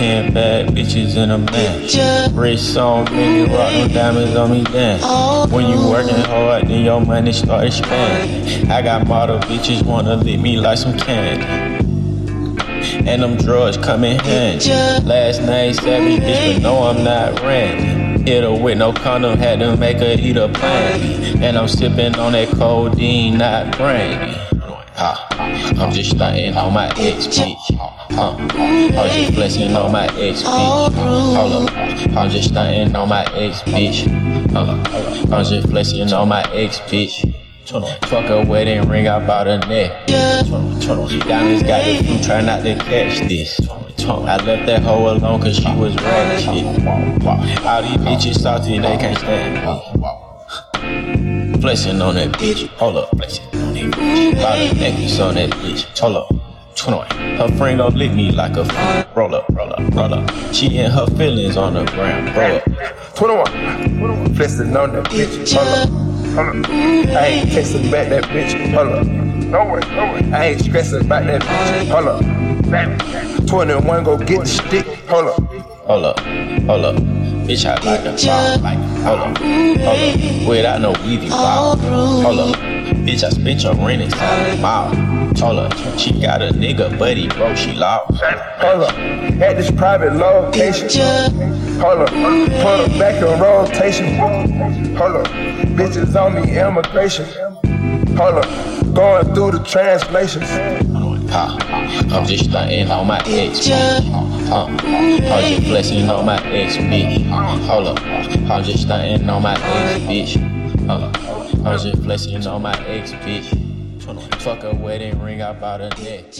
ten bad bitches in a man. Wrist on me, rock no diamonds on me dance. When you working hard, then your money start expanding. I got model bitches wanna lick me like some candy. And them drugs come in handy. Last night, Savage, bitch, but no, I'm not Randy. Hit her with no condom, had to make her eat a plan. And I'm sipping on that codeine, not brandy. I'm just starting on my ex bitch. Huh. I'm just flexing on my ex bitch. Hold up. I'm just starting on my ex bitch. Uh, I'm just flexing on my ex bitch. Fuck a wedding ring, I bought a neck. Diamonds got the food, try not to catch this. I left that hoe alone cause she was ratchet. All these bitches salty, they can't stand me. Flexing on that bitch, hold up, flexing on that bitch. Bought a necklace on that bitch, hold up. 21. Her friend gon' lick me like a fool. Roll up, roll up, roll up. She in her feelings on the ground. Roll up. 21. Flexing on that bitch. Hold up. Hold up. I ain't texting back that bitch. Hold up. No way, no way. I ain't stressing about that bitch. Hold up. 21 go get the stick. Hold up. Hold up, hold up. Bitch, I like a ball. Like, hold up, hold up. Without no weavy ball. Hold up. Bitch, I spent your rent inside the mall. Hold up. She got a nigga, buddy, bro, she lost. Hold up. At this private location. Hold up. Put her back in rotation. Hold up. Bitches on me, immigration. Hold up. Going through the translations. Huh. I'm just stunting on my ex bitch. Huh. I'm just flexing on my ex bitch. Hold up. I'm just stunting on my ex bitch. Huh. I'm just flexing on my ex bitch. Fuck a wedding ring, I bought a neck.